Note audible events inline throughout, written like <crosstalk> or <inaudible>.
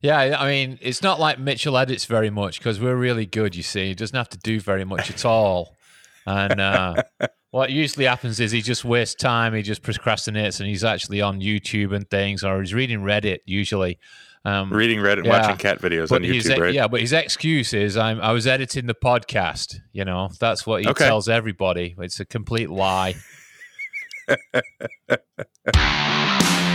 Yeah, I mean, it's not like Mitchell edits very much because we're really good. You see, he doesn't have to do very much at all. And uh, <laughs> what usually happens is he just wastes time. He just procrastinates, and he's actually on YouTube and things, or he's reading Reddit usually. Um, reading Reddit, yeah. watching cat videos but on YouTube, right? Yeah, but his excuse is I'm, I was editing the podcast. You know, that's what he okay. tells everybody. It's a complete lie. <laughs>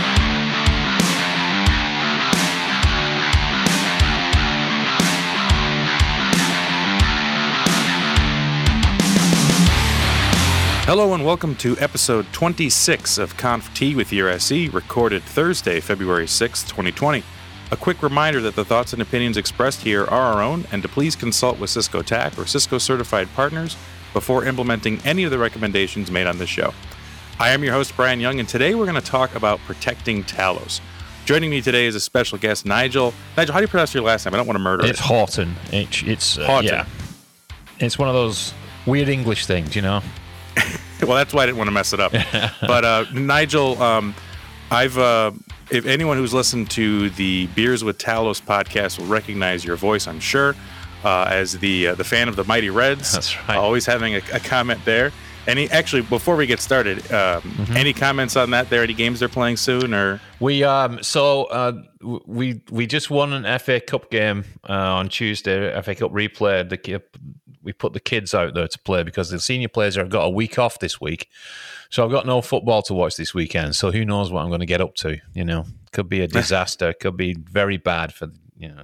Hello and welcome to episode 26 of Conf T with your SE, recorded Thursday, February 6, 2020. A quick reminder that the thoughts and opinions expressed here are our own and to please consult with Cisco TAC or Cisco certified partners before implementing any of the recommendations made on this show. I am your host, Brian Young, and today we're going to talk about protecting Talos. Joining me today is a special guest, Nigel. Nigel, how do you pronounce your last name? I don't want to murder it's it. Houghton. It's, it's uh, Houghton. Yeah. It's one of those weird English things, you know? <laughs> <laughs> well, that's why I didn't want to mess it up. <laughs> but uh, Nigel, um, I've uh, if anyone who's listened to the Beers with Talos podcast will recognize your voice, I'm sure, uh, as the uh, the fan of the Mighty Reds. That's right. always having a, a, comment there. Any actually, before we get started, um, mm-hmm. any comments on that? There, any games they're playing soon, or we um so uh, we we just won an FA Cup game uh, on Tuesday. FA Cup replay. The we put the kids out there to play because the senior players have got a week off this week. So I've got no football to watch this weekend. So who knows what I'm going to get up to? You know, could be a <laughs> disaster. could be very bad for you know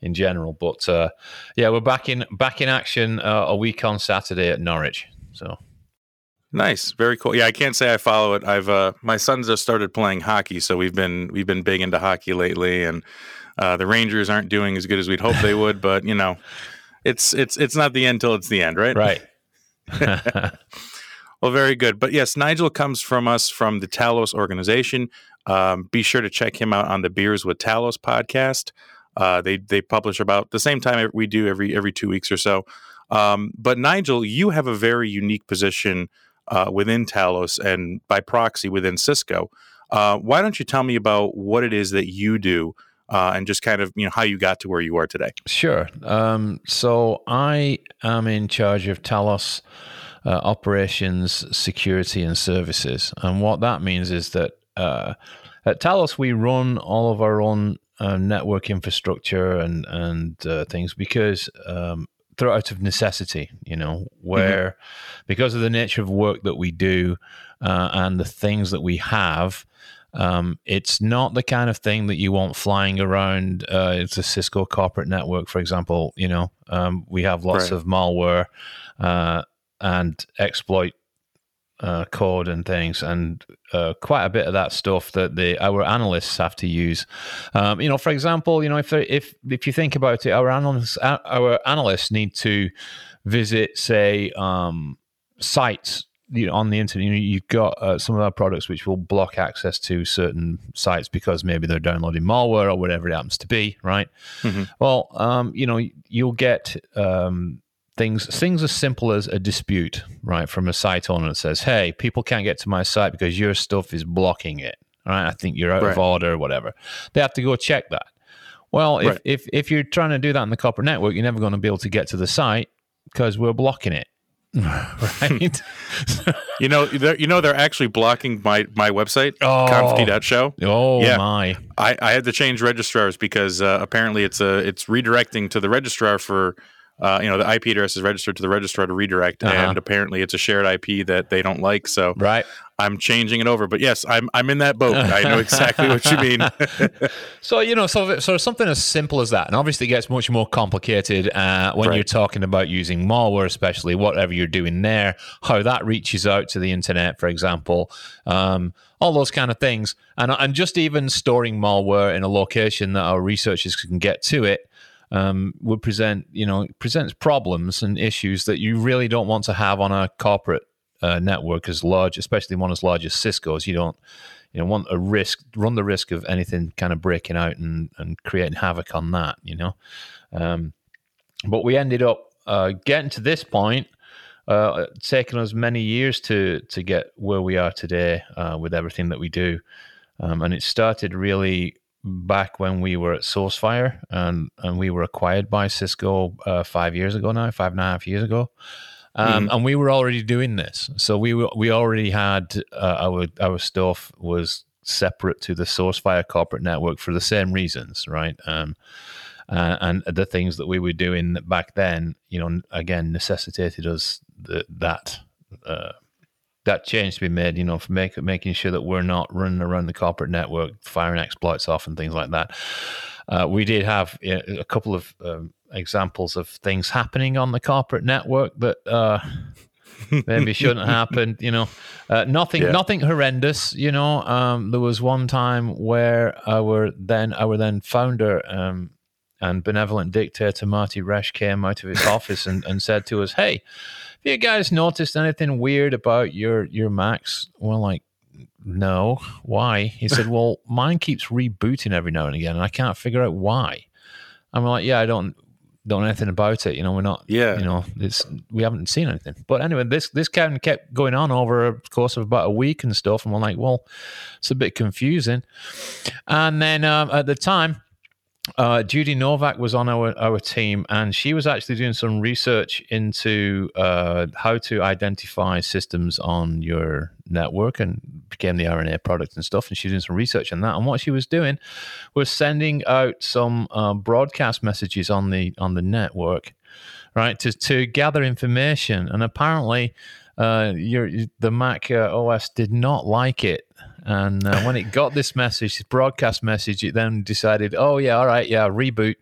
in general. But uh, yeah, we're back in back in action uh, a week on Saturday at Norwich. So nice, very cool. Yeah, I can't say I follow it. I've uh, my sons have started playing hockey, so we've been we've been big into hockey lately, and uh, the Rangers aren't doing as good as we'd hope they would. But you know, it's it's it's not the end till it's the end, right? Right. <laughs> <laughs> well, very good. But yes, Nigel comes from us from the Talos organization. Um, be sure to check him out on the Beers with Talos podcast. Uh, they they publish about the same time we do every every two weeks or so. Um, but Nigel, you have a very unique position uh, within Talos and by proxy within Cisco. Uh, why don't you tell me about what it is that you do uh, and just kind of you know how you got to where you are today. Sure. Um, so I am in charge of Talos uh, operations, security, and services, and what that means is that uh, at Talos we run all of our own uh, network infrastructure and and uh, things because. Um, through out of necessity, you know, mm-hmm. where mm-hmm. because of the nature of work that we do uh, and the things that we have, um, it's not the kind of thing that you want flying around. Uh, it's a Cisco corporate network, for example. You know, um, we have lots right. of malware uh, and exploit uh, code and things, and uh, quite a bit of that stuff that the our analysts have to use. Um, you know, for example, you know, if if if you think about it, our analysts our analysts need to visit, say, um, sites you know, on the internet, you know, you've got uh, some of our products which will block access to certain sites because maybe they're downloading malware or whatever it happens to be, right? Mm-hmm. Well, um, you know, you'll get um, things things as simple as a dispute, right, from a site owner that says, "Hey, people can't get to my site because your stuff is blocking it." Right? I think you're out right. of order or whatever. They have to go check that. Well, if, right. if if you're trying to do that in the corporate network, you're never going to be able to get to the site because we're blocking it <laughs> right? <laughs> you know, you know, they're actually blocking my my website, oh. show. Oh yeah. my! I, I had to change registrars because uh, apparently it's a it's redirecting to the registrar for uh, you know, the IP address is registered to the registrar to redirect, uh-huh. and apparently it's a shared IP that they don't like. So right. I'm changing it over. But yes, I'm I'm in that boat. I know exactly what you mean. <laughs> <laughs> so you know, so so something as simple as that, and obviously it gets much more complicated uh, when right. you're talking about using malware, especially whatever you're doing there, how that reaches out to the internet, for example. Um, all those kind of things, and and just even storing malware in a location that our researchers can get to it um, would present, you know, presents problems and issues that you really don't want to have on a corporate uh, network as large, especially one as large as Cisco's. You don't, you know, want a risk, run the risk of anything kind of breaking out and, and creating havoc on that, you know. Um, but we ended up uh, getting to this point, uh, taking us many years to to get where we are today uh, with everything that we do, um, and it started really back when we were at SourceFire and and we were acquired by Cisco uh, five years ago now, five and a half years ago. Um, Mhm. And we were already doing this, so we were, we already had uh, our our stuff was separate to the SourceFire corporate network for the same reasons, right? Um, uh, and the things that we were doing back then, you know, again necessitated us the, that uh, that change to be made. You know, for make, making sure that we're not running around the corporate network, firing exploits off and things like that. Uh, we did have a couple of um, examples of things happening on the corporate network that uh, <laughs> maybe shouldn't happen. You know, uh, nothing, Yeah. nothing horrendous. You know, um, there was one time where our then our then founder um, and benevolent dictator Marty Roesch came out of his office and, and said to us, "Hey, you guys noticed anything weird about your your Macs?" We're like. No, why? He said, "Well, <laughs> mine keeps rebooting every now and again, and I can't figure out why." I'm like, "Yeah, I don't don't know anything about it. You know, we're not Yeah. you know, it's we haven't seen anything. But anyway, this this kind of kept going on over a course of about a week and stuff, and we're like, well, it's a bit confusing. And then um, at the time, uh, Judy Novak was on our our team, and she was actually doing some research into uh, how to identify systems on your network, and became the RNA product and stuff. And she was doing some research on that. And what she was doing was sending out some uh, broadcast messages on the on the network, right, to to gather information. And apparently, uh, your the Mac uh, OS did not like it. And uh, when it got this message, this broadcast message, it then decided, oh yeah, all right, yeah, reboot.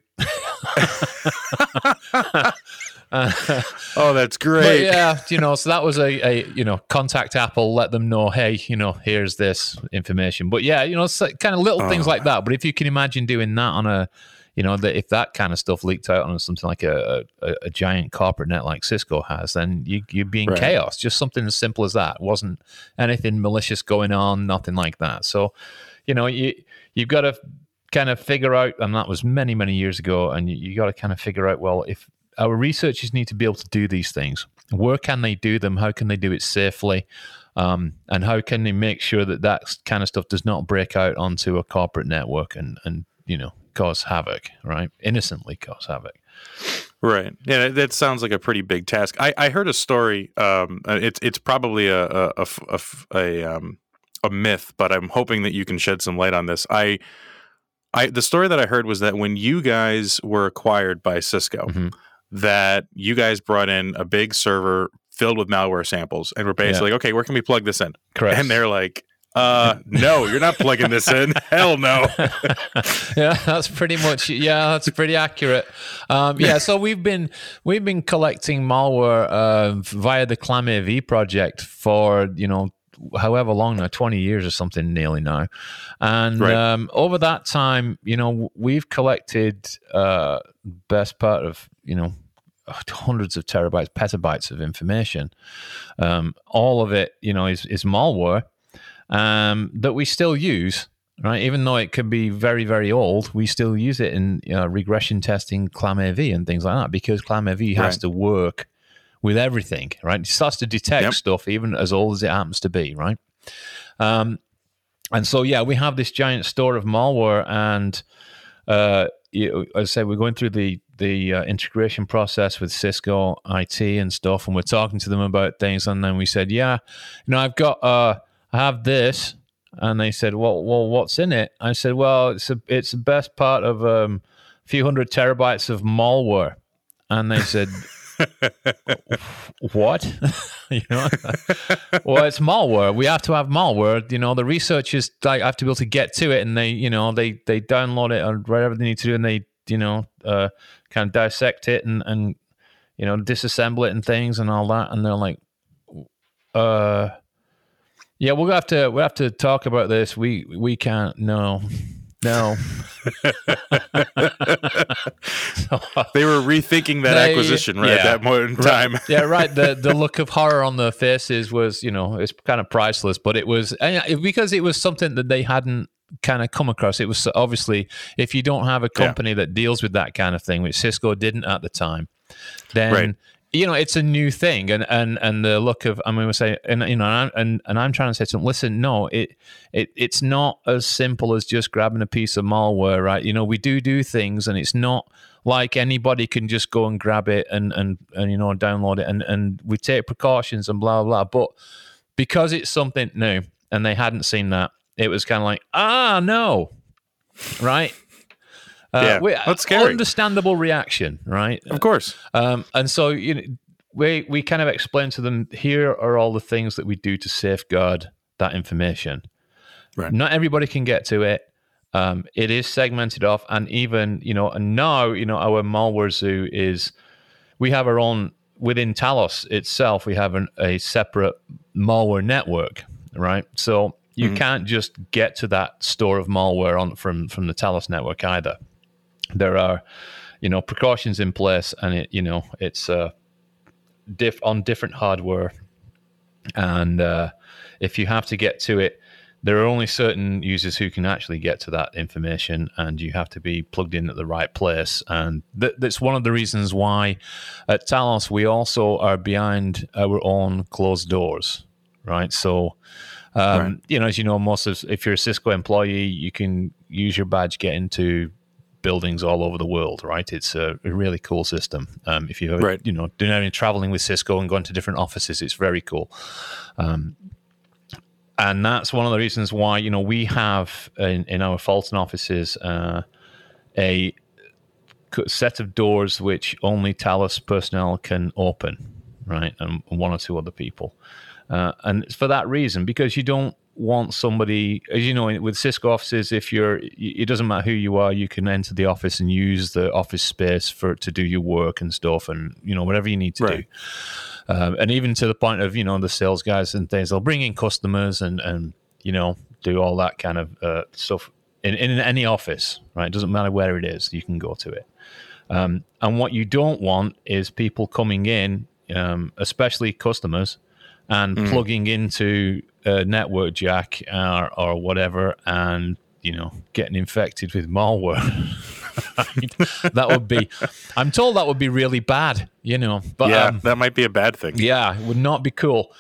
Uh, Oh, that's <laughs> great. yeah, you know, so that was a, a you know contact Apple, let them know, hey, you know, here's this information. But yeah, you know, so kind of little things Oh. like that. But if you can imagine doing that on a, you know, that if that kind of stuff leaked out on something like a, a, a giant corporate net like Cisco has, then you you'd be in Right. chaos. Just something as simple as that. It wasn't anything malicious going on, nothing like that. So, you know, you you've got to kind of figure out, and that was many many years ago, and you, you got to kind of figure out, well, if our researchers need to be able to do these things. Where can they do them? How can they do it safely? Um, and how can they make sure that that kind of stuff does not break out onto a corporate network and, and you know, cause havoc, right? Innocently cause havoc. Right. Yeah, that, sounds like a pretty big task. I, I heard a story. Um, uh, it's it's probably a a um, a myth, but I'm hoping that you can shed some light on this. I I the story that I heard was that when you guys were acquired by Cisco, Mhm. that you guys brought in a big server filled with malware samples, and we're basically like, okay, where can we plug this in? Correct. And they're like, uh, no, you're not plugging this in. <laughs> Hell no. <laughs> yeah, that's pretty much yeah, that's pretty accurate. Um, yeah, so we've been we've been collecting malware uh, via the ClamAV project for you know however long now, twenty years or something, nearly now, and Right. um, over that time, you know, we've collected uh, best part of you know hundreds of terabytes, petabytes of information. Um, all of it, you know, is is malware um, that we still use, right? Even though it could be very, very old, we still use it in you know, regression testing, ClamAV, and things like that because ClamAV has Right. to work with everything, right? It starts to detect Yep. stuff even as old as it happens to be, right? Um, and so, yeah, we have this giant store of malware, and uh, you, as I said, we're going through the the uh, integration process with Cisco IT and stuff, and we're talking to them about things, and then we said, yeah, you know, I've got, uh, I have this, and they said, well, well, what's in it? I said, well, it's a, it's the best part of um, a few hundred terabytes of malware, and they said. <laughs> what? <laughs> you know, well, it's malware. We have to have malware. You know, the researchers like have to be able to get to it, and they, you know, they they download it or whatever they need to do, and they, you know, uh, kind of dissect it and and you know disassemble it and things and all that, and they're like, uh, yeah, we'll have to we'll have to talk about this. We we can't. No, no. <laughs> So, <laughs> They were rethinking that They- acquisition right at that moment in time. yeah, right. The <laughs> the look of horror on their faces was, you know, it's kind of priceless. But it was uh, because it was something that they hadn't kind of come across. It was obviously if you don't have a Yeah. company that deals with that kind of thing, which Cisco didn't at the time, then Right. You know, it's a new thing, and and and the look of I mean, we say, and you know, and and I'm trying to say to them, listen, no, it it it's not as simple as just grabbing a piece of malware, right? You know, we do do things, and it's not like anybody can just go and grab it and and and you know download it, and and we take precautions and blah blah. But because it's something new, and they hadn't seen that, it was kind of like, ah, no, right? Uh, yeah, we, that's scary. Understandable reaction, right? Of course. Um, and so you know, we we kind of explain to them here are all the things that we do to safeguard that information. Right. Not everybody can get to it. Um, it is segmented off, and even you know, and now you know our malware zoo is we have our own within Talos itself. We have an, a separate malware network, right? So you mm-hmm. can't just get to that store of malware on from from the Talos network either there are you know precautions in place and it you know it's uh diff on different hardware. And uh, if you have to get to it there are only certain users who can actually get to that information and you have to be plugged in at the right place. And th- that's one of the reasons why at talos we also are behind our own closed doors right? So um, right. you know as you know most of if you're a cisco employee you can use your badge get into buildings all over the world, right? It's a, a really cool system. Um, if you right. you know, doing any traveling with Cisco and going to different offices, it's very cool. Um, and that's one of the reasons why you know we have in, in our Fulton offices uh, a set of doors which only Talos personnel can open, right, and one or two other people. Uh, and it's for that reason because you don't want somebody, as you know, with Cisco offices, if you're, it doesn't matter who you are, you can enter the office and use the office space for to do your work and stuff, and you know whatever you need to right. do. Um, and even to the point of you know the sales guys and things, they'll bring in customers and and you know do all that kind of uh, stuff in in any office, right? It doesn't matter where it is, you can go to it. Um, and what you don't want is people coming in, um, especially customers, and mm. plugging into a network jack or, or whatever and you know getting infected with malware. <laughs> That would be i'm told that would be really bad you know but yeah um, that might be a bad thing. yeah it would not be cool.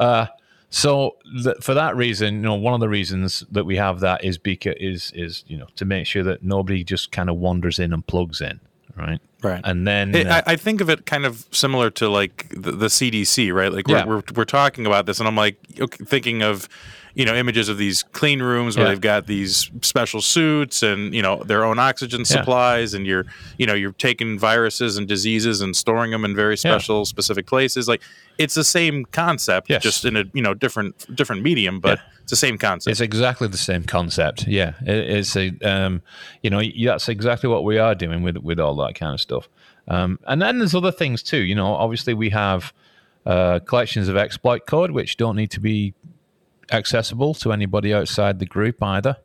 Uh, so th- for that reason you know one of the reasons that we have that is because is is you know to make sure that nobody just kind of wanders in and plugs in right? Right. And then it, uh, I, I, think of it kind of similar to like the, the CDC, right? Like we're, we're, we're talking about this, and I'm like okay, thinking of you know images of these clean rooms where yeah. they've got these special suits and you know their own oxygen supplies, yeah. and you're you know you're taking viruses and diseases and storing them in very special specific places. Like it's the same concept, yes. just in a you know different different medium, but it's the same concept. It's exactly the same concept. Yeah, it, it's a um, you know that's exactly what we are doing with with all that kind of stuff. Um, and then there's other things too. You know, obviously we have uh, collections of exploit code which don't need to be accessible to anybody outside the group either.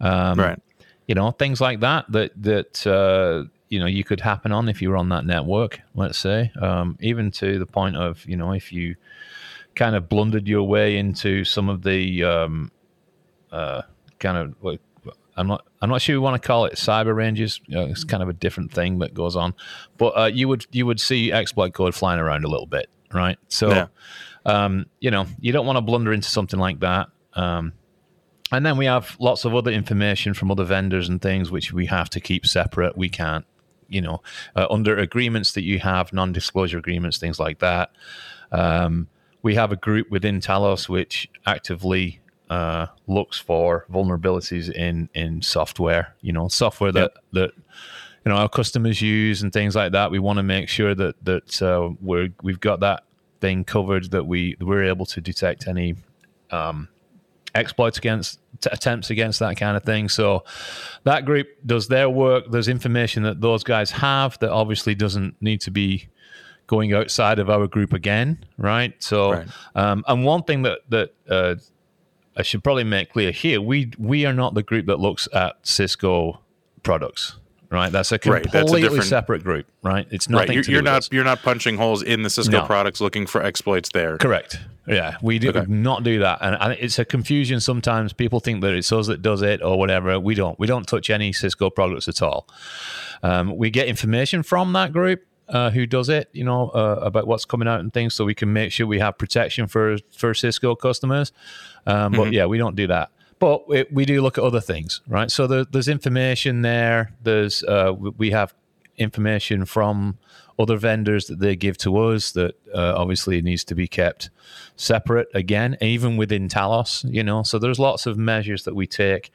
Um, right. You know, things like that that that uh, you know you could happen on if you were on that network. Let's say, um, even to the point of you know if you kind of blundered your way into some of the um, uh, kind of well, I'm not I'm not sure you want to call it cyber ranges. You know, it's kind of a different thing that goes on, but uh, you would you would see exploit code flying around a little bit, right? So, yeah. Um, you know, you don't want to blunder into something like that. Um, and then we have lots of other information from other vendors and things which we have to keep separate. We can't, you know, uh, under agreements that you have, non-disclosure agreements, things like that. Um, we have a group within Talos which actively uh, looks for vulnerabilities in in software. You know, software that yep. that you know our customers use and things like that. We want to make sure that that uh, we're we've got that thing covered that we we're able to detect any um, exploits against t- attempts against that kind of thing. So that group does their work. There's information that those guys have that obviously doesn't need to be going outside of our group again, right? So, right. Um, and one thing that that uh, I should probably make clear here: we we are not the group that looks at Cisco products. Right, that's a completely right, that's a separate group. Right, it's nothing. Right, you're, you're not you're not punching holes in the Cisco no. products looking for exploits there. Correct. Yeah, we do okay. not do that, and, and, it's a confusion. Sometimes people think that it's us that does it or whatever. We don't. We don't touch any Cisco products at all. Um, we get information from that group, uh, who does it, you know, uh, about what's coming out and things, so we can make sure we have protection for for Cisco customers. Um, mm-hmm. But yeah, we don't do that. But it, we do look at other things, right? So there, there's information there. There's uh, we have information from other vendors that they give to us that uh, obviously needs to be kept separate again, even within Talos, you know. So there's lots of measures that we take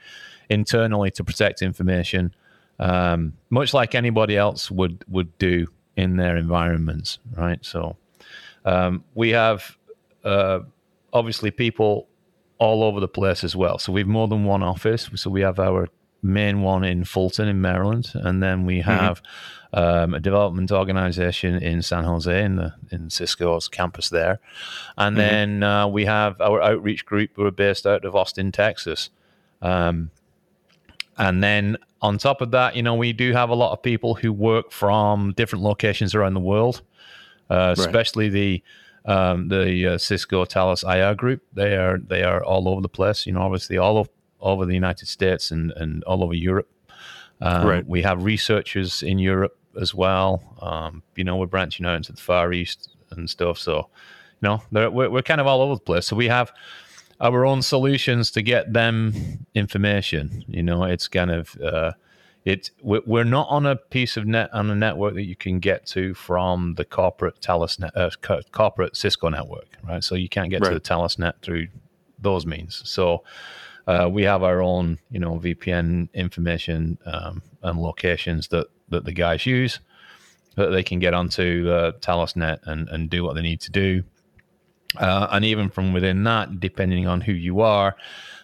internally to protect information, um, much like anybody else would would do in their environments, right? So um, we have uh, obviously people all over the place as well. So we have more than one office. So we have our main one in Fulton in Maryland, and then we mm-hmm. have mm-hmm. um, a development organization in San Jose in the in Cisco's campus there, and mm-hmm. then uh, we have our outreach group who are based out of Austin, Texas. Um, and then on top of that, you know, we do have a lot of people who work from different locations around the world, uh, right. especially the um, the uh, Cisco Talos IR group. They are they are all over the place. You know, obviously all of, all over the United States and and all over Europe. Um, right. We have researchers in Europe as well. Um, you know, we're branching out into the Far East and stuff. So, you know, we're we're kind of all over the place. So we have our own solutions to get them information. You know, it's kind of uh, it. We're not on a piece of net on a network that you can get to from the corporate Talos net, uh, corporate Cisco network, right? So you can't get right. to the Talos net through those means. So. Uh, we have our own, you know, VPN information um, and locations that, that the guys use that they can get onto the uh, TalosNet and, and do what they need to do. Uh, and even from within that, depending on who you are,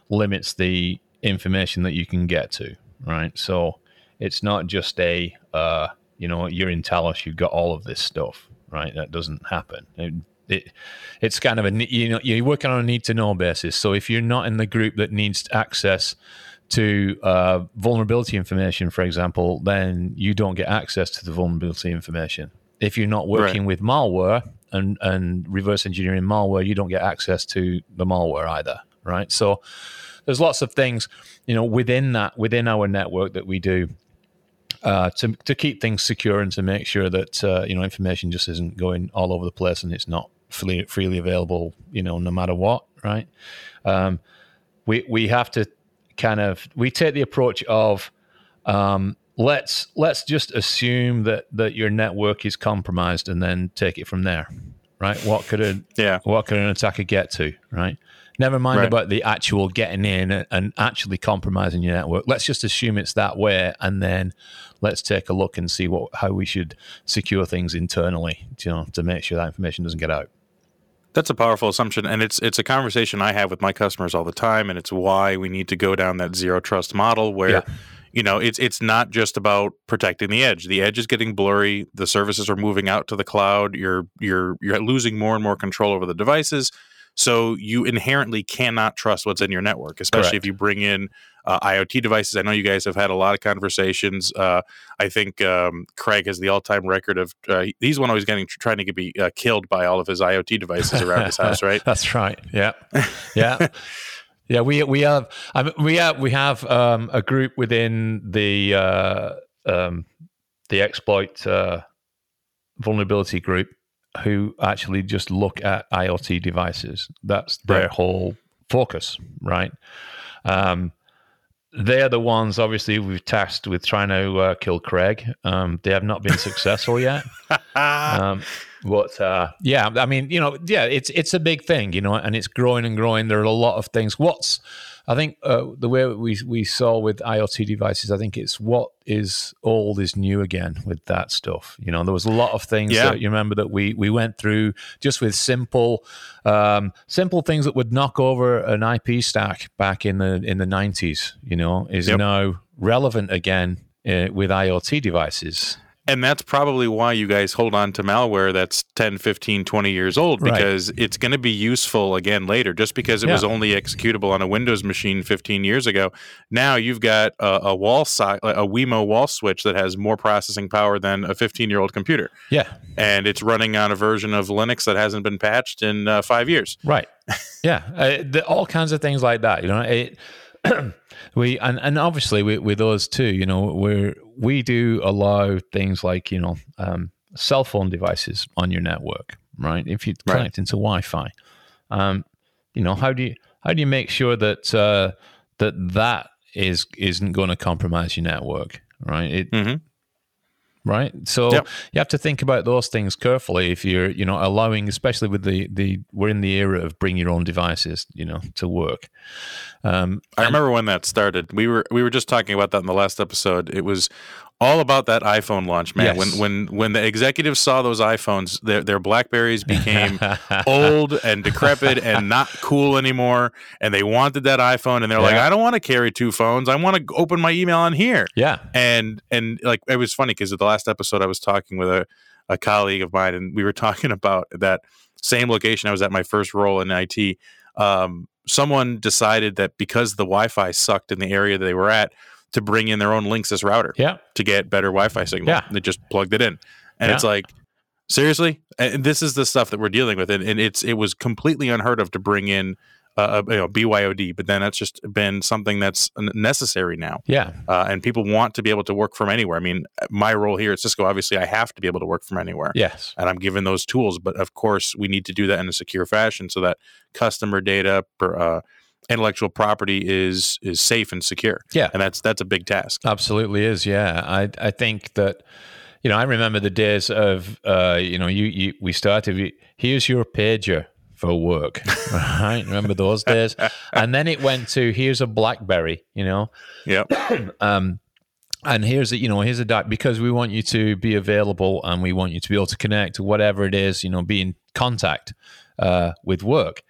limits the information that you can get to, right? So it's not just a, uh, you know, you're in Talos, you've got all of this stuff, right? That doesn't happen. It, it, it's kind of a, you know, you're working on a need to know basis. So if you're not in the group that needs access to uh, vulnerability information, for example, then you don't get access to the vulnerability information. If you're not working right. with malware, and and reverse engineering malware, you don't get access to the malware either, right? So there's lots of things, you know, within that within our network that we do uh, to to keep things secure and to make sure that uh, you know information just isn't going all over the place and it's not freely freely available, you know, no matter what, right? Um, we we have to kind of we take the approach of um, let's let's just assume that that your network is compromised and then take it from there right? What could a yeah. what could an attacker get to right never mind right. about the actual getting in and actually compromising your network. Let's just assume it's that way and then let's take a look and see what how we should secure things internally you know to make sure that information doesn't get out. That's a powerful assumption, and it's it's a conversation I have with my customers all the time, and it's why we need to go down that zero trust model where yeah. you know it's it's not just about protecting the edge. The edge is getting blurry. The services are moving out to the cloud. You're you're you're losing more and more control over the devices so you inherently cannot trust what's in your network especially Correct. if you bring in uh, iot devices. I know you guys have had a lot of conversations uh, i think um, craig has the all-time record of uh, he's one always getting trying to get be uh, killed by all of his iot devices around his house right? <laughs> That's right. Yeah. <laughs> Yeah. Yeah, we we have I mean, we have we have um, a group within the uh, um, the exploit uh, vulnerability group who actually just look at IoT devices. That's their right. whole focus, right? Um, they're the ones, obviously, we've tasked with trying to uh, kill Craig. Um, they have not been successful yet. <laughs> um, but uh, yeah, I mean, you know, yeah, it's it's a big thing, you know, and it's growing and growing. There are a lot of things. What's I think uh, the way we we saw with IoT devices, I think it's what is old is new again with that stuff. You know, there was a lot of things yeah. that you remember that we we went through just with simple um, simple things that would knock over an IP stack back in the in the nineties. You know, is yep. now relevant again uh, with IoT devices and that's probably why you guys hold on to malware that's 10 15 20 years old because right. it's going to be useful again later. Just because it yeah. was only executable on a windows machine 15 years ago now you've got a, a wall si- a wemo wall switch that has more processing power than a 15 year old computer. Yeah. And it's running on a version of linux that hasn't been patched in uh, five years. Right. Yeah. Uh, the, all kinds of things like that you know? It <coughs> we and, and obviously with, with us too, you know, we're we do allow things like you know um, cell phone devices on your network, right? If you Right. connect into Wi-Fi, um, you know how do you how do you make sure that uh, that that is isn't going to compromise your network, right? It, Mhm. Right, so Yep. you have to think about those things carefully. If you're, you know, allowing, especially with the the we're in the era of bring your own devices, you know, to work. Um, I remember when that started. We were we were just talking about that in the last episode. It was all about that iPhone launch, man. Yes. When when when the executives saw those iPhones, their their Blackberries <laughs> became old and decrepit and not cool anymore, and they wanted that iPhone, and they're like, I don't want to carry two phones. I want to open my email on here. yeah, and and like it was funny because at the last episode I was talking with a, a colleague of mine and we were <laughs> talking about that same location I was at my first role in IT. Um, someone decided that because the Wi-Fi sucked in the area that they were at, to bring in their own Linksys router yeah, to get better Wi-Fi signal. Yeah. they just plugged it in, and Yeah. it's like. Seriously, and this is the stuff that we're dealing with, and, and it's it was completely unheard of to bring in uh, a, you know BYOD, but then that's just been something that's necessary now yeah, uh, and people want to be able to work from anywhere. I mean, my role here at Cisco, obviously, I have to be able to work from anywhere, yes, and I'm given those tools. But of course, we need to do that in a secure fashion so that customer data, per, uh, intellectual property is is safe and secure. Yeah. and that's that's a big task. absolutely is. Yeah, I I think that. You know, I remember the days of, uh, you know, you, you we started. Here's your pager for work, <laughs> right? Remember those days? <laughs> And then it went to here's a BlackBerry. You know, Yeah. <clears throat> um, and here's a you know here's a doc because we want you to be available and we want you to be able to connect to whatever it is you know be in contact uh, with work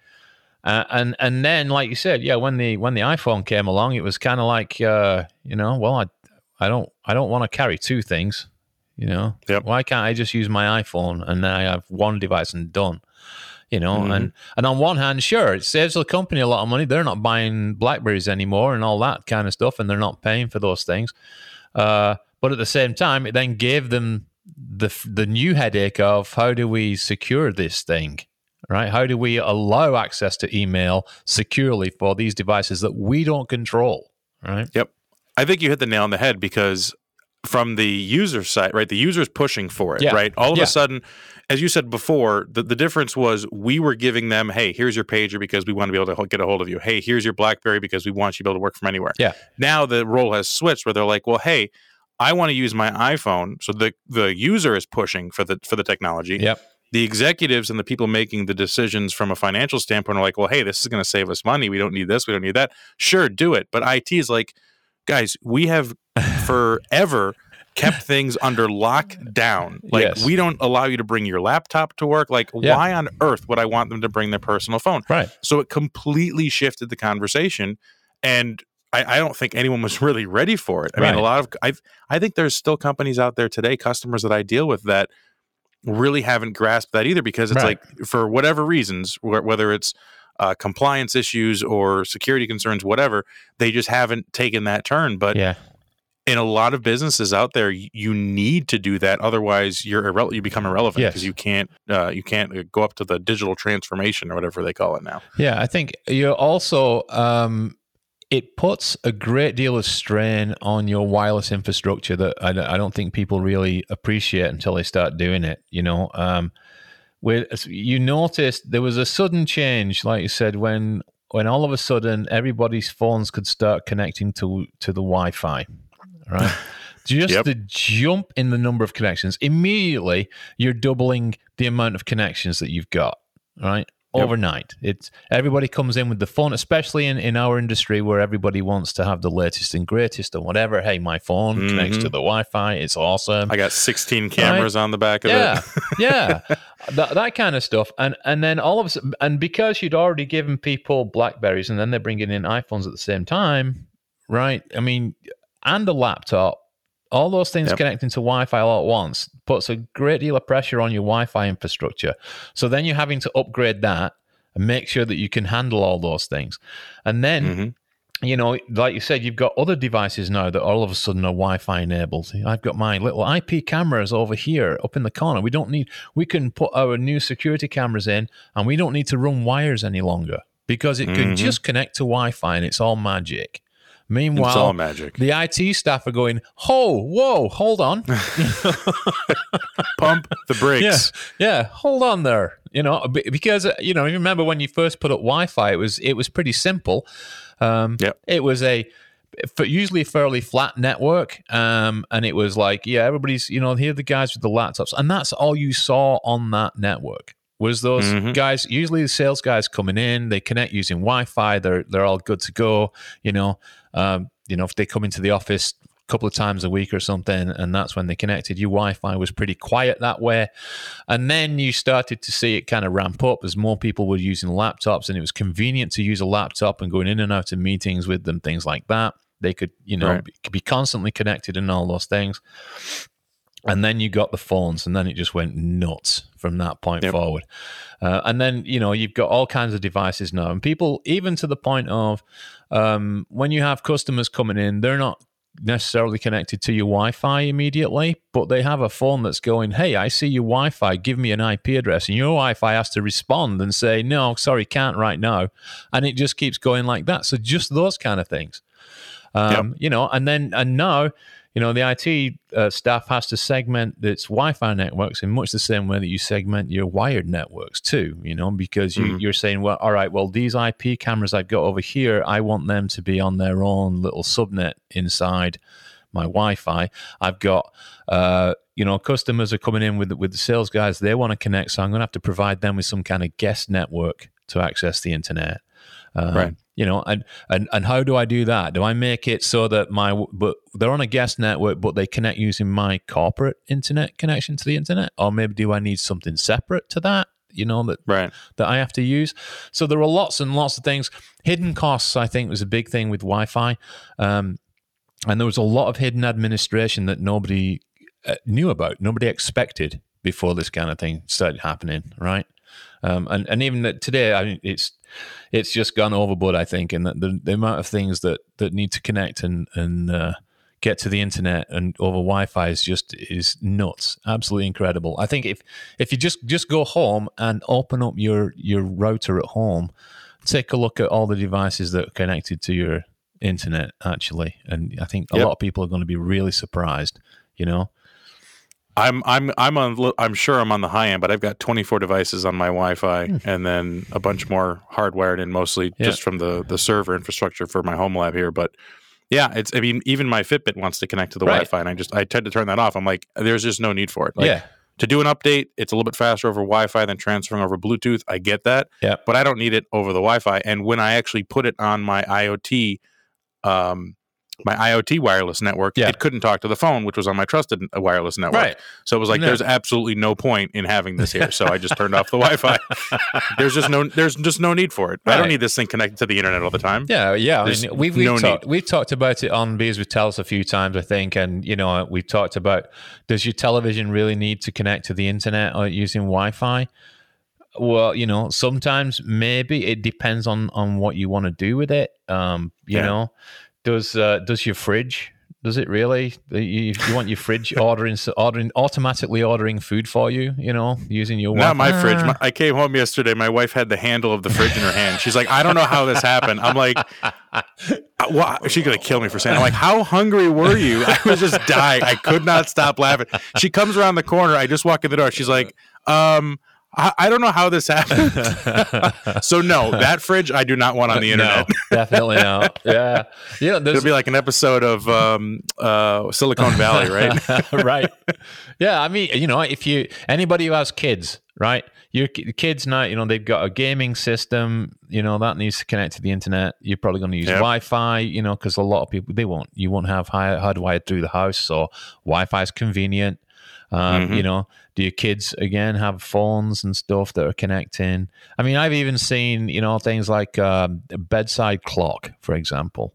uh, and and then like you said yeah when the when the iphone came along it was kind of like uh, you know well i i don't i don't want to carry two things you know? Yep. why can't i just use my iphone and then i have one device and done you know? Mhm. and and on one hand sure it saves the company a lot of money. They're not buying blackberries anymore and all that kind of stuff and they're not paying for those things. Uh, but at the same time it then gave them the the new headache of how do we secure this thing right how do we allow access to email securely for these devices that we don't control right Yep. I think you hit the nail on the head because from the user side, right? The user's pushing for it, Yeah. right? All of Yeah. a sudden, as you said before, the, the difference was we were giving them, hey, here's your pager because we want to be able to get a hold of you. Hey, here's your Blackberry because we want you to be able to work from anywhere. Yeah. Now the role has switched where they're like, well, hey, I want to use my iPhone. So the the user is pushing for the for the technology. yep The executives and the people making the decisions from a financial standpoint are like, well, hey, this is going to save us money. We don't need this. We don't need that. Sure, do it. But IT is like, guys, we have <laughs> forever kept things under lockdown. <laughs> Like Yes. we don't allow you to bring your laptop to work. Like Yeah. why on earth would I want them to bring their personal phone? right So it completely shifted the conversation, and I, I don't think anyone was <laughs> really ready for it. I mean, a lot of I've I think there's still companies out there today, customers that I deal with that really haven't grasped that either because it's Right. like for whatever reasons, wh- whether it's uh, compliance issues or security concerns, whatever, they just haven't taken that turn. But yeah in a lot of businesses out there, you need to do that. Otherwise, you're irre- you become irrelevant Yes. because you can't uh, you can't uh, go up to the digital transformation or whatever they call it now. Yeah, I think you also um, it puts a great deal of strain on your wireless infrastructure that I, don't- I don't think people really appreciate until they start doing it. You know, um, where you noticed there was a sudden change, like you said, when when all of a sudden everybody's phones could start connecting to to the Wi-Fi, right? <laughs> Just Yep. the jump in the number of connections. Immediately, you're doubling the amount of connections that you've got, right? Yep. Overnight. It's everybody comes in with the phone, especially in, in our industry where everybody wants to have the latest and greatest and whatever. Hey, my phone connects Mhm. to the Wi-Fi. It's awesome. I got 16 cameras on the back of yeah, it. yeah, <laughs> that, that kind of stuff. And and then all of a sudden, and because you'd already given people Blackberries, and then they're bringing in iPhones at the same time, right? I mean, and a laptop, all those things Yep. connecting to Wi-Fi all at once puts a great deal of pressure on your Wi-Fi infrastructure. So then you're having to upgrade that and make sure that you can handle all those things, and then Mhm. you know, like you said, you've got other devices now that all of a sudden are Wi-Fi enabled. I've got my little IP cameras over here, up in the corner. We don't need. We can put our new security cameras in, and we don't need to run wires any longer because it can Mhm. just connect to Wi-Fi, and it's all magic. Meanwhile, It's all magic. the IT staff are going, "Oh, whoa, hold on, <laughs> <laughs> Pump the brakes. yeah, hold on there." You know, because uh, you know, you remember when you first put up Wi-Fi, it was it was pretty simple. Um, Yep. It was a usually a fairly flat network, um, and it was like, yeah, everybody's you know, here are the guys with the laptops, and that's all you saw on that network was those Mhm. guys. Usually, the sales guys coming in, they connect using Wi-Fi. They're they're all good to go. You know, um, you know, if they come into the office a couple of times a week or something, and that's when they connected. Your Wi-Fi was pretty quiet that way, and then you started to see it kind of ramp up as more people were using laptops, and it was convenient to use a laptop and going in and out of meetings with them, things like that. They could, you know, Right. be, be constantly connected and all those things. And then you got the phones, and then it just went nuts from that point Yep. forward. Uh, and then you know you've got all kinds of devices now, and people even to the point of um, when you have customers coming in, they're not necessarily connected to your Wi-Fi immediately, but they have a phone that's going, "Hey, I see your Wi-Fi. Give me an IP address," and your Wi-Fi has to respond and say, "No, sorry, can't right now," and it just keeps going like that. So just those kind of things, um, you know, and then and now. You know, the IT uh, staff has to segment its Wi-Fi networks in much the same way that you segment your wired networks too. You know, because you, Mhm. you're saying, well, all right, well, these IP cameras I've got over here, I want them to be on their own little subnet inside my Wi-Fi. I've got, uh, you know, customers are coming in with with the sales guys. They want to connect, so I'm going to have to provide them with some kind of guest network to access the internet. Um, Right. You know, and, and and how do I do that? Do I make it so that my but they're on a guest network, but they connect using my corporate internet connection to the internet, or maybe do I need something separate to that? You know that Right. that I have to use. So there are lots and lots of things. Hidden costs, I think, was a big thing with Wi-Fi, um, and there was a lot of hidden administration that nobody uh, knew about, nobody expected before this kind of thing started happening, right? Um, and and even that today, I mean, it's it's just gone overboard, I think, and the, the amount of things that that need to connect and and uh, get to the internet and over Wi-Fi is just is nuts, absolutely incredible. I think if if you just just go home and open up your your router at home, take a look at all the devices that are connected to your internet actually, and I think a Yep. lot of people are going to be really surprised. You know, I'm I'm I'm on I'm sure I'm on the high end, but I've got 24 devices on my Wi-Fi, Hmm. and then a bunch more hardwired in, mostly Yeah. just from the the server infrastructure for my home lab here. But yeah, it's I mean even my Fitbit wants to connect to the Right. Wi-Fi, and I just I tend to turn that off. I'm like, there's just no need for it. Like, yeah, to do an update, it's a little bit faster over Wi-Fi than transferring over Bluetooth. I get that, yeah, but I don't need it over the Wi-Fi. And when I actually put it on my IoT, um, my IoT wireless network, Yeah. it couldn't talk to the phone, which was on my trusted uh, wireless network. right. So it was like, Yeah. there's absolutely no point in having this here. So I just turned off the <laughs> Wi-Fi. There's just no, there's just no need for it. I don't need this thing connected to the internet all the time. Yeah, yeah. I mean, we've we've, no talked, need. we've talked about it on Beers with Talos a few times, I think, and you know, we've talked about does your television really need to connect to the internet or using Wi-Fi? Well, you know, sometimes maybe it depends on on what you want to do with it. Um, you Yeah. know, does uh, does your fridge does it really? You, you want your fridge <laughs> ordering ordering automatically ordering food for you? You know, using your Not my Wi-Fi? fridge. My, I came home yesterday. My wife had the handle of the fridge in her hand. She's like, I don't know how this happened. I'm like, uh, what? She's gonna kill me for saying. I'm like, how hungry were you? I was just dying. I could not stop laughing. She comes around the corner. I just walk in the door. She's like, um. I, I don't know how this happened. <laughs> so no, that fridge I do not want on the internet. No, definitely <laughs> not. Yeah, yeah. There's It'll be like an episode of um, uh, Silicon Valley, <laughs> right? right. Yeah, I mean, you know, if you anybody who has kids, right? Your kids now, you know, they've got a gaming system, you know, that needs to connect to the internet. You're probably going to use Yep. Wi-Fi, you know, because a lot of people they won't. You won't have high hardwired through the house, so Wi-Fi is convenient. Um, Mhm. You know, do your kids again have phones and stuff that are connecting? I mean, I've even seen you know things like um, a bedside clock, for example.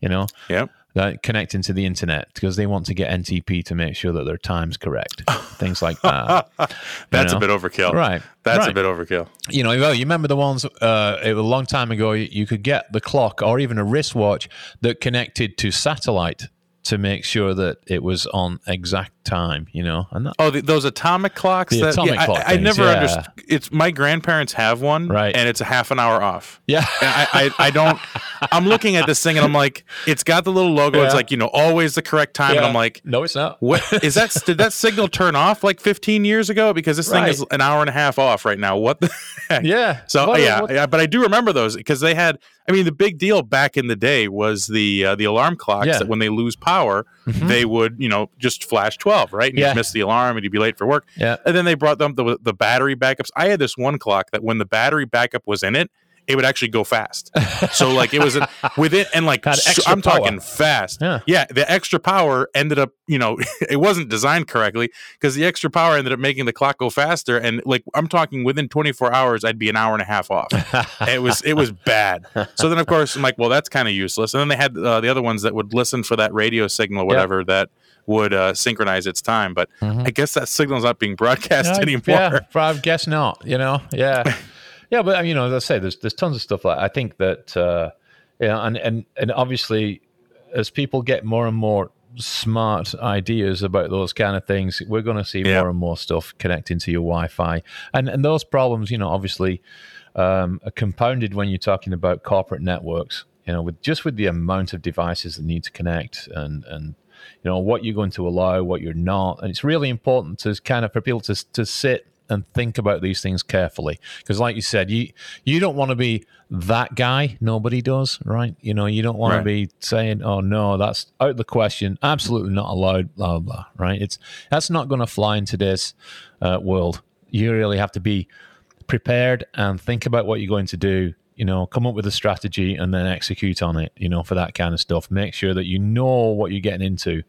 You know, Yep. that connecting to the internet because they want to get NTP to make sure that their time's correct. things like that. <laughs> That's know? a bit overkill. Right. That's a bit overkill. You know, well, you remember the ones uh, it was a long time ago. You, you could get the clock or even a wristwatch that connected to satellite to make sure that it was on exact time, you know. That, Oh, the, those atomic clocks. The that, atomic yeah, I- clock I, things, never yeah. understood. It's my grandparents have one, Right. And it's a half an hour off. yeah, I, I, I don't. I'm looking at this thing and I'm like, it's got the little logo. It's like you know, always the correct time. And I'm like, no, it's not. what is that? Did that signal turn off like 15 years ago? Because this thing Right. is an hour and a half off right now. What the? Heck? Yeah. So What- yeah, what- yeah, but I do remember those because they had. I mean, the big deal back in the day was the uh, the alarm clocks Yeah. that when they lose power, Mhm. they would you know just flash 12, right? And Yeah. you'd miss the alarm and you'd be late for work. yeah. And then they brought them the the battery backups. I had this one clock that when the battery backup was in it, it would actually go fast. So like it was a, within and like <laughs> so- I'm talking fast. Yeah. yeah, the extra power ended up, you know, <laughs> it wasn't designed correctly because the extra power ended up making the clock go faster. And like I'm talking within 24 hours, I'd be an hour and a half off. it was it was bad. So then of course I'm like, well, that's kind of useless. And then they had uh, the other ones that would listen for that radio signal, or whatever that would uh, synchronize its time. But Mhm. I guess that signal's not being broadcast Yeah, <laughs> anymore. Yeah, I guess not. You know, yeah, yeah. But you know, as I say, there's there's tons of stuff like I think that uh, yeah, and and and obviously, as people get more and more smart ideas about those kind of things, we're going to see Yeah. more and more stuff connecting to your Wi-Fi, and and those problems, you know, obviously, um, are compounded when you're talking about corporate networks. You know, with just with the amount of devices that need to connect and and you know what you're going to allow, what you're not, and it's really important to kind of for people to to sit and think about these things carefully because, like you said, you you don't want to be that guy. Nobody does, right? You know, you don't want Right. to be saying, "Oh no, that's out of the question. Absolutely not allowed." Blah blah. blah right? It's that's not going to fly in today's uh, world. You really have to be prepared and think about what you're going to do you know come up with a strategy and then execute on it you know for that kind of stuff make sure that you know what you're getting into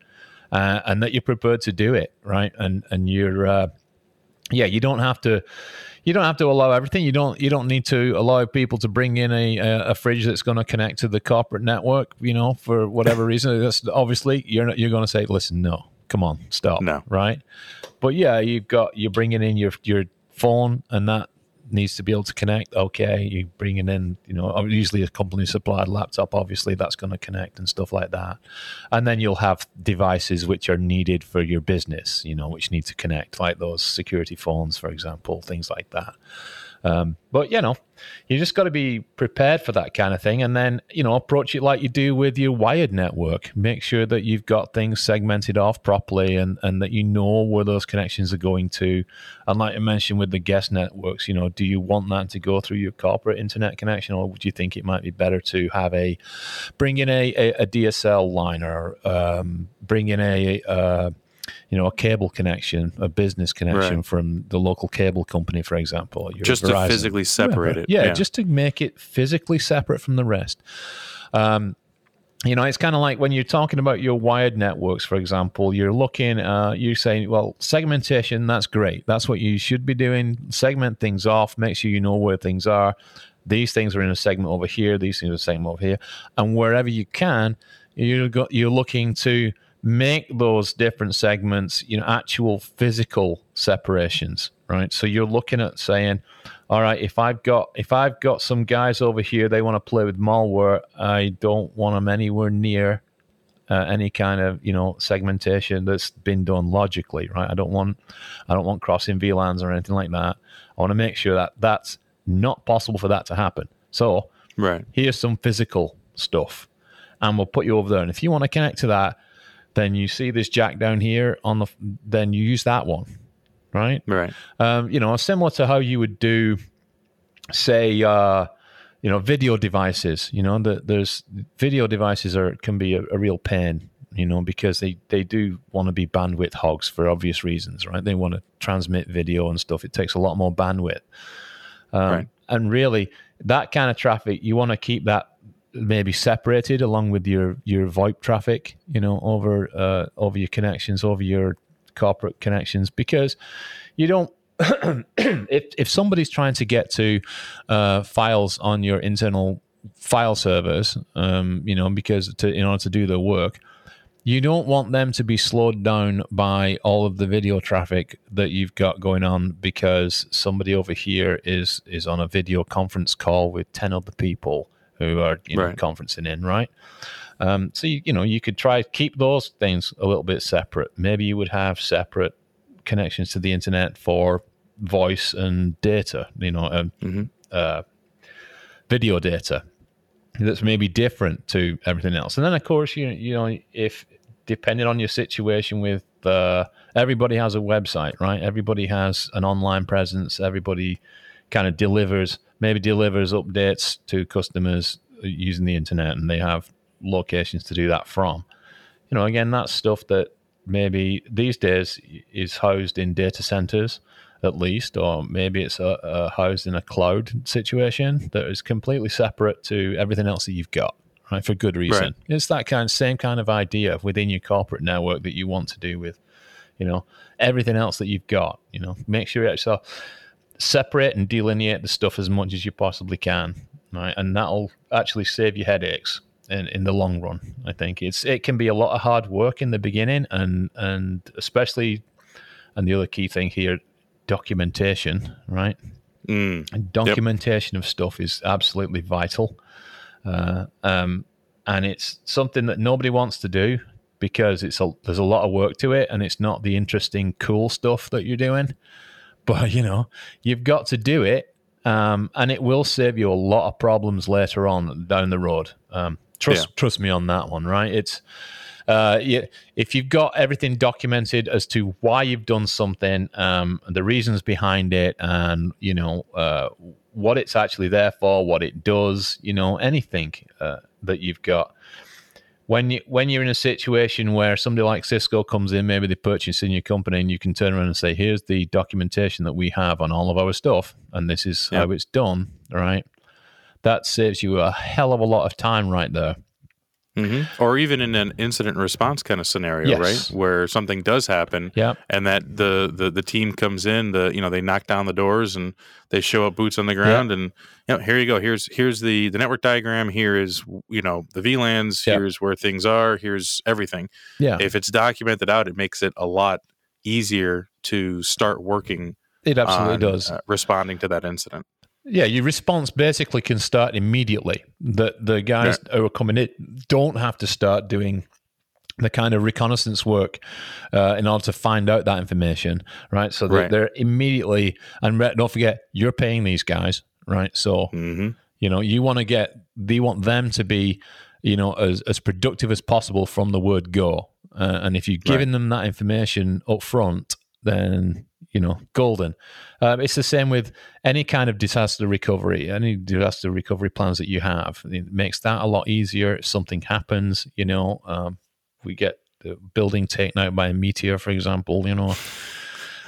uh, and that you're prepared to do it right and and you're uh, yeah you don't have to you don't have to allow everything. You don't you don't need to allow people to bring in a a, a fridge that's going to connect to the corporate network you know for whatever <laughs> reason. That's obviously you're not, you're going to say listen no come on stop No. right? But yeah you've got you're bringing in your your phone and that needs to be able to connect okay you're bringing in you know usually a company supplied laptop obviously that's going to connect and stuff like that. And then you'll have devices which are needed for your business you know which need to connect like those security phones for example things like that um, but you know you just got to be prepared for that kind of thing and then you know approach it like you do with your wired network. Make sure that you've got things segmented off properly and and that you know where those connections are going to. And like i mentioned with the guest networks you know do you want that to go through your corporate internet connection or would you think it might be better to have a bring in a, a, a dsl line or um, bring in a uh, you know, a cable connection, a business connection Right. from the local cable company, for example. Just to physically separate it. Yeah, just to make it physically separate from the rest. Um, you know, it's kind of like when you're talking about your wired networks, for example, you're looking, uh, you're saying, well, segmentation, that's great. That's what you should be doing. Segment things off, make sure you know where things are. These things are in a segment over here, these things are in a segment over here. And wherever you can, you're, go- you're looking to make those different segments, you know, actual physical separations, right? So you're looking at saying, all right, if I've got if I've got some guys over here, they want to play with malware. I don't want them anywhere near uh, any kind of you know segmentation that's been done logically, right? I don't want I don't want crossing VLANs or anything like that. I want to make sure that that's not possible for that to happen. So right. here's some physical stuff, and we'll put you over there. And if you want to connect to that, then you see this jack down here on the then you use that one, right? Right. um, you know, similar to how you would do, say, uh, you know, video devices. You know, the, there's video devices are can be a, a real pain. You know, because they they do want to be bandwidth hogs for obvious reasons, right? They want to transmit video and stuff. It takes a lot more bandwidth, um, Right. and really that kind of traffic, you want to keep that maybe separated along with your your VoIP traffic. You know, over uh, over your connections, over your corporate connections, because you don't <clears throat> if if somebody's trying to get to uh, files on your internal file servers, um, you know, because to in order to do their work, you don't want them to be slowed down by all of the video traffic that you've got going on because somebody over here is is on a video conference call with ten other people who are you know Right. conferencing in, right? Um, so you, you know you could try keep those things a little bit separate. Maybe you would have separate connections to the internet for voice and data. You know, um, Mm-hmm. uh, video data that's maybe different to everything else. And then of course you you know if depending on your situation with uh, everybody has a website, right? Everybody has an online presence. Everybody kind of delivers maybe delivers updates to customers using the internet, and they have locations to do that from. You know, again, that's stuff that maybe these days is housed in data centers at least, or maybe it's uh, uh, housed in a cloud situation that is completely separate to everything else that you've got, right? For good reason. Right. It's that kind same kind of idea within your corporate network that you want to do with, you know, everything else that you've got. You know, make sure it's so separate and delineate the stuff as much as you possibly can, right? And that'll actually save you headaches in, in the long run. I think it's it can be a lot of hard work in the beginning, and and especially, and the other key thing here, documentation, right? Mm. And documentation of stuff is absolutely vital, uh, um, and it's something that nobody wants to do because it's a there's a lot of work to it, and it's not the interesting, cool stuff that you're doing. But you know, you've got to do it, um, and it will save you a lot of problems later on down the road. Um, trust Yeah. trust me on that one, right? It's uh, yeah, if you've got everything documented as to why you've done something, um, the reasons behind it, and you know uh, what it's actually there for, what it does, you know anything uh, that you've got. When you when you're in a situation where somebody like Cisco comes in, maybe they purchase in your company, and you can turn around and say, "Here's the documentation that we have on all of our stuff, and this is how it's done." Right? That saves you a hell of a lot of time right there. Hmm Or even in an incident response kind of scenario, Yes. right? Where something does happen Yeah. and that the, the the team comes in, the you know, they knock down the doors and they show up boots on the ground and you know, here you go. Here's here's the the network diagram, here is you know, the VLANs, Yeah. here's where things are, here's everything. Yeah. If it's documented out, it makes it a lot easier to start working It absolutely on, does. uh, responding to that incident. Yeah, your response basically can start immediately. The the guys who are coming in don't have to start doing the kind of reconnaissance work uh, in order to find out that information, right? So they're, Right. they're immediately and re- don't forget you're paying these guys, right? So hmm you know you want to get they want them to be you know as as productive as possible from the word go, uh, and if you're giving them that information up front, then you know golden. Um, it's the same with any kind of disaster recovery, any disaster recovery plans that you have. It makes that a lot easier. If something happens, you know, um, we get the building taken out by a meteor, for example, you know,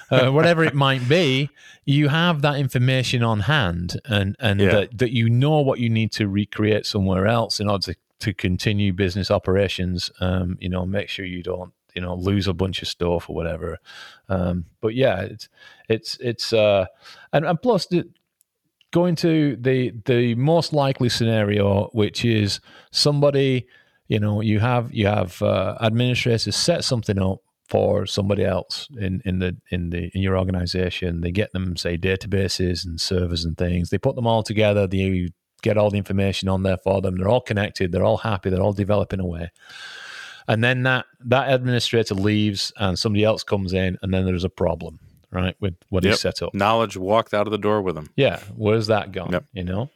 uh, <laughs> whatever it might be, you have that information on hand, and and Yeah. that, that you know what you need to recreate somewhere else in order to, to continue business operations. Um, you know, make sure you don't you know lose a bunch of stuff or whatever. Um, but yeah, it's it's it's uh, and and plus the going to the the most likely scenario, which is somebody, you know, you have you have uh, administrators set something up for somebody else in in the in the in your organization. They get them say databases and servers and things. They put them all together. They get all the information on there for them. They're all connected. They're all happy. They're all developing away. And then that that administrator leaves, and somebody else comes in, and then there's a problem, right, with what Yep. set up. Knowledge walked out of the door with them. Yeah, where's that gone? Yep. You know,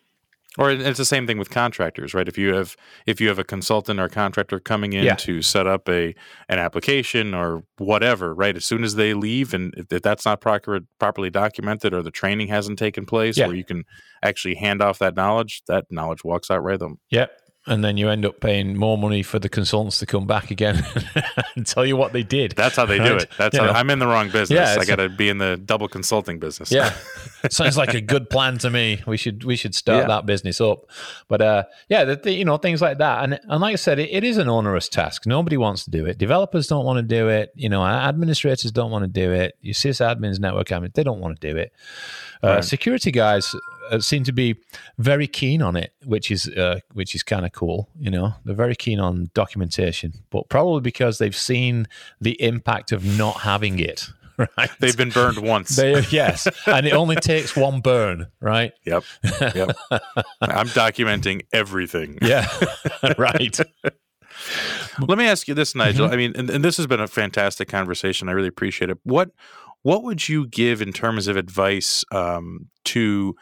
Or it's the same thing with contractors, right? If you have if you have a consultant or contractor coming in Yeah. to set up a an application or whatever, right? As soon as they leave, and if, if that's not proper, properly documented or the training hasn't taken place, Yeah. where you can actually hand off that knowledge, that knowledge walks out right them. Yep. And then you end up paying more money for the consultants to come back again <laughs> and tell you what they did. That's how they do it. That's You how know. I'm in the wrong business. Yeah, I got to be in the double consulting business. yeah. <laughs> Sounds like a good plan to me. We should we should start Yeah. that business up. But uh yeah, the, the, you know, things like that. And and like I said, it, it is an onerous task. Nobody wants to do it. Developers don't want to do it. You know, administrators don't want to do it. Your sysadmins, network admins, they don't want to do it. Uh, Right. Security guys uh, seem to be very keen on it, which is uh, which is kind of cool. You know, they're very keen on documentation, but probably because they've seen the impact of not having it. <laughs> Right? They've been burned once. They, yes, and it only takes one burn, right? yep. Yep. <laughs> I'm documenting everything. Yeah, <laughs> right. Let me ask you this, Nigel. Mm-hmm. I mean, and, and, this has been a fantastic conversation. I really appreciate it. What what would you give in terms of advice um, to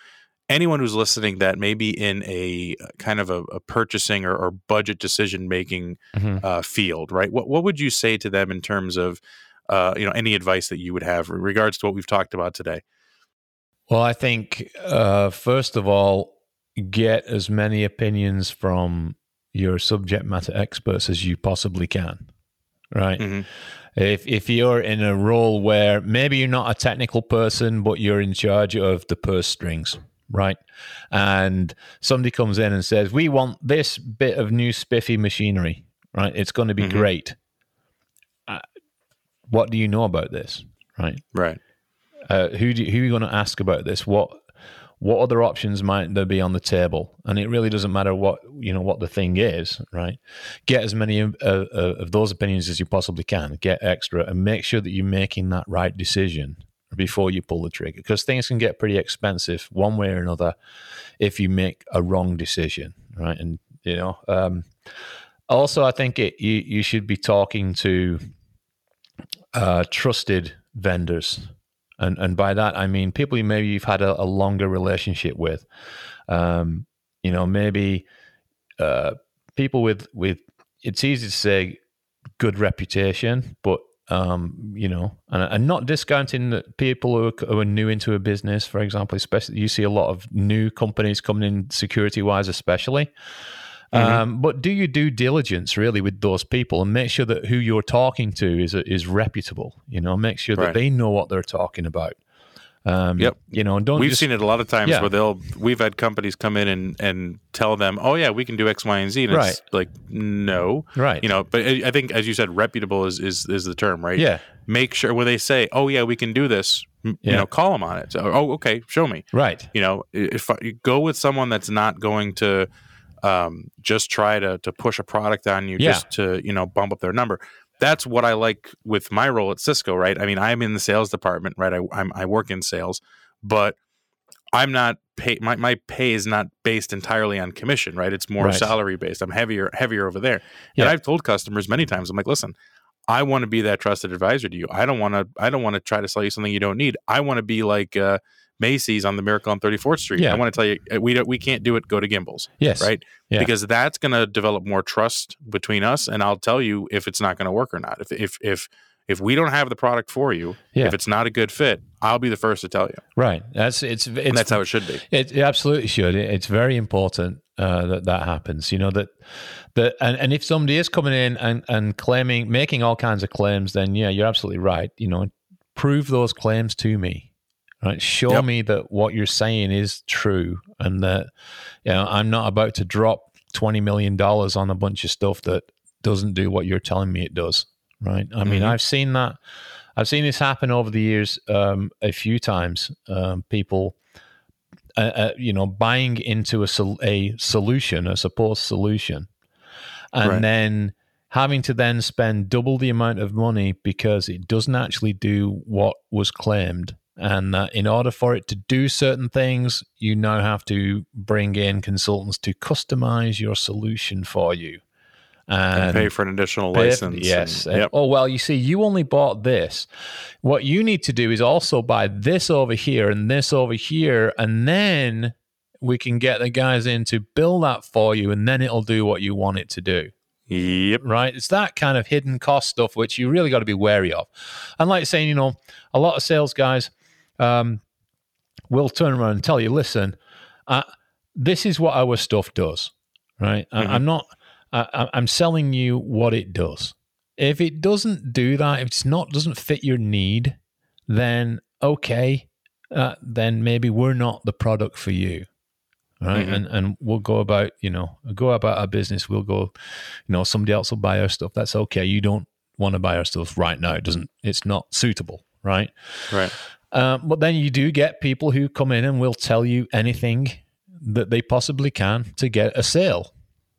anyone who's listening that may be in a uh, kind of a, a purchasing or, or, budget decision making mm-hmm. uh, field, right? What what would you say to them in terms of uh, you know any advice that you would have in regards to what we've talked about today? Well, I think uh, first of all, get as many opinions from your subject matter experts as you possibly can, right? Mm-hmm. If if you're in a role where maybe you're not a technical person, but you're in charge of the purse strings, right? And somebody comes in and says, "We want this bit of new spiffy machinery, right? It's going to be mm-hmm. great." Uh, what do you know about this, right? Right. Uh, who do, you, who are you going to ask about this? What what other options might there be on the table? And it really doesn't matter what you know what the thing is, right? Get as many uh, uh, of those opinions as you possibly can. Get extra, and make sure that you're making that right decision before you pull the trigger, because things can get pretty expensive one way or another if you make a wrong decision, right? And you know, um, also I think it, you you should be talking to uh, trusted vendors and and by that I mean people you maybe you've had a, a longer relationship with. Um, you know, maybe uh, people with with it's easy to say good reputation, but um, you know, and, and not discounting that people who are, who are, new into a business, for example, especially you see a lot of new companies coming in security wise, especially. Mm-hmm. Um, but do you due diligence really with those people and make sure that who you're talking to is is reputable? You know, make sure that right. they know what they're talking about. Um, yep. You know, and don't we've just, seen it a lot of times yeah. where they'll we've had companies come in and and tell them, oh yeah, we can do X, Y, and Z, and right. it's like no, right? You know, but I think as you said, reputable is is is the term, right? Yeah. Make sure when they say, oh yeah, we can do this, yeah. you know, call them on it. So, oh okay, show me. Right. You know, if you go with someone that's not going to um, just try to to push a product on you yeah. just to you know bump up their number. That's what I like with my role at Cisco, right? I mean, I'm in the sales department, right? I I'm, I work in sales, but I'm not pay my, my pay is not based entirely on commission, right? It's more right. salary based. I'm heavier heavier over there. Yeah. And I've told customers many times, I'm like, listen, I want to be that trusted advisor to you. I don't want to I don't want to try to sell you something you don't need. I want to be like uh, Macy's on the Miracle on 34th Street. Yeah. I want to tell you, uh, we don't, we can't do it. Go to Gimbels. Yes. Right. Yeah. Because that's going to develop more trust between us, and I'll tell you if it's not going to work or not. If if if if we don't have the product for you, yeah. if it's not a good fit, I'll be the first to tell you. Right. That's it's, it's and that's how it should be. It, it absolutely should. It, it's very important uh, that that happens. You know that that and, and if somebody is coming in and and claiming making all kinds of claims, then yeah, you're absolutely right. You know, prove those claims to me. Right? Show yep. me that what you're saying is true and that you know I'm not about to drop twenty million dollars on a bunch of stuff that doesn't do what you're telling me it does. Right? I mm-hmm. mean, I've seen that. I've seen this happen over the years um, a few times. Um, people, uh, uh, you know, buying into a, sol- a solution, a supposed solution, and right. then having to then spend double the amount of money because it doesn't actually do what was claimed and that in order for it to do certain things, you now have to bring in consultants to customize your solution for you. And, and pay for an additional pay, license. Yes. And, yep. oh, well, you see, you only bought this. What you need to do is also buy this over here and this over here. And then we can get the guys in to build that for you. And then it'll do what you want it to do. Yep. Right. It's that kind of hidden cost stuff which you really got to be wary of. And like saying, you know, a lot of sales guys, um, will turn around and tell you, listen, uh, this is what our stuff does, right? Mm-hmm. I, am not, I, I'm selling you what it does. If it doesn't do that, if it's not doesn't fit your need, then okay, uh, then maybe we're not the product for you, right? Mm-hmm. And and we'll go about you know go about our business. We'll go, you know, somebody else will buy our stuff. That's okay. You don't want to buy our stuff right now. It doesn't. It's not suitable, right? Right. Uh, but then you do get people who come in and will tell you anything that they possibly can to get a sale.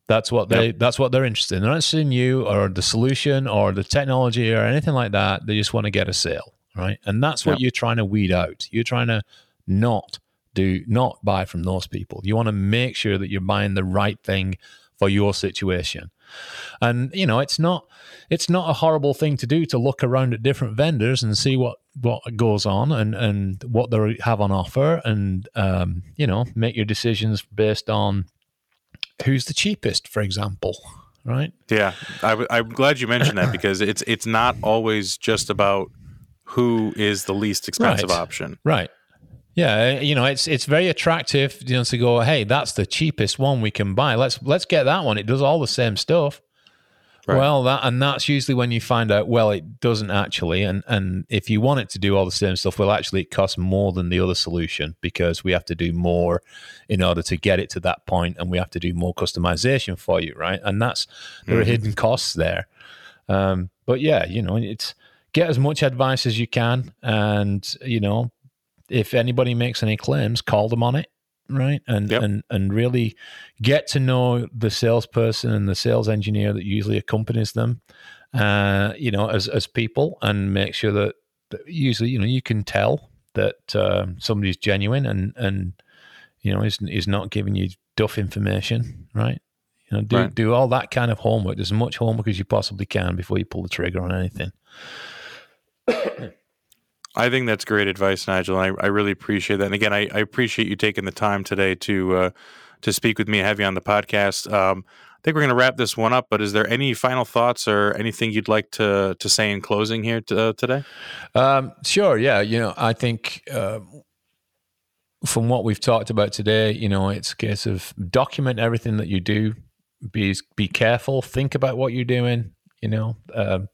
That's what they. Yep. That's what they're interested in. They're not interested in you or the solution or the technology or anything like that. They just want to get a sale, right? And that's what yep. you're trying to weed out. You're trying to not do not buy from those people. You want to make sure that you're buying the right thing for your situation. And you know, it's not it's not a horrible thing to do to look around at different vendors and see what what goes on and and what they have on offer, and um, you know, make your decisions based on who's the cheapest, for example. Right? Yeah, i w- I'm glad you mentioned that <coughs> because it's it's not always just about who is the least expensive Right. option. Right. Yeah, you know, it's it's very attractive, you know, to go, hey, that's the cheapest one we can buy. Let's let's get that one. It does all the same stuff. Right. Well, that and that's usually when you find out, well, it doesn't actually. And and if you want it to do all the same stuff, well, actually, it costs more than the other solution because we have to do more in order to get it to that point, and we have to do more customization for you, right? And that's there are hidden costs there. Um, but yeah, you know, it's get as much advice as you can, and you know, if anybody makes any claims, call them on it, right? And Yep. and and really get to know the salesperson and the sales engineer that usually accompanies them, uh, you know, as as people, and make sure that, that usually you know you can tell that um, somebody's genuine and and you know is is not giving you duff information, right? You know, do Right. do all that kind of homework. As much homework as you possibly can before you pull the trigger on anything. I think that's great advice, Nigel. I, I really appreciate that. And again, I, I appreciate you taking the time today to uh, to speak with me and have you on the podcast. Um, I think we're going to wrap this one up. But is there any final thoughts or anything you'd like to to say in closing here t- uh, today? Um, sure. Yeah. You know, I think uh, from what we've talked about today, you know, it's a case of document everything that you do. Be be careful. Think about what you're doing. You know, um,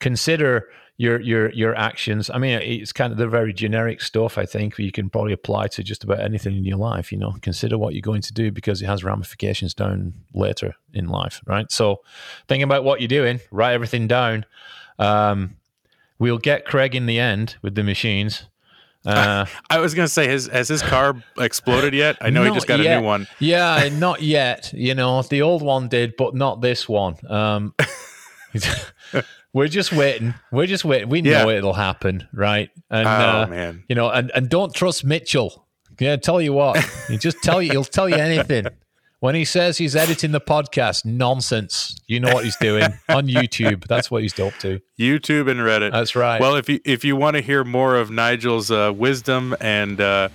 consider your your your actions. I mean, it's kind of the very generic stuff. I think you can probably apply to just about anything in your life. You know, consider what you're going to do because it has ramifications down later in life, right? So, think about what you're doing. Write everything down. Um, we'll get Craig in the end with the machines. Uh, <laughs> I was going to say, has has his car exploded yet? I know he just got a new one. yeah, not yet. You know, the old one did, but not this one. Um, <laughs> we're just waiting. We're just waiting. We know Yeah. it'll happen, right? And Oh uh, man, you know, and, and don't trust Mitchell. Yeah, tell you what, he just tell you he'll tell you anything. When he says he's editing the podcast, nonsense. You know what he's doing on YouTube. That's what he's up to. YouTube and Reddit. That's right. Well, if you if you want to hear more of Nigel's uh, wisdom and uh,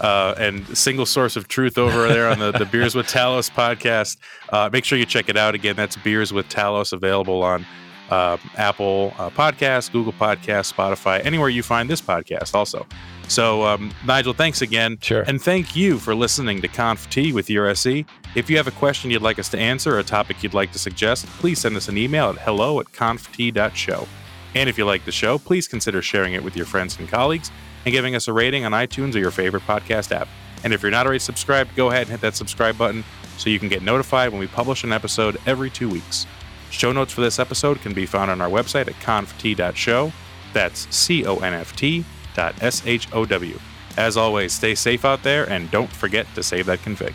uh, and single source of truth over there on the, the <laughs> Beers with Talos podcast, uh, make sure you check it out. Again, that's Beers with Talos, available on uh, Apple uh, Podcasts, Google Podcasts, Spotify, anywhere you find this podcast. Also, so um, Nigel, thanks again, Sure. and thank you for listening to Conf T with your SE. If you have a question you'd like us to answer or a topic you'd like to suggest, please send us an email at hello at conft.show. And if you like the show, please consider sharing it with your friends and colleagues and giving us a rating on iTunes or your favorite podcast app. And if you're not already subscribed, go ahead and hit that subscribe button so you can get notified when we publish an episode every two weeks. Show notes for this episode can be found on our website at conft.show. That's C O N F T dot S H O W. As always, stay safe out there and don't forget to save that config.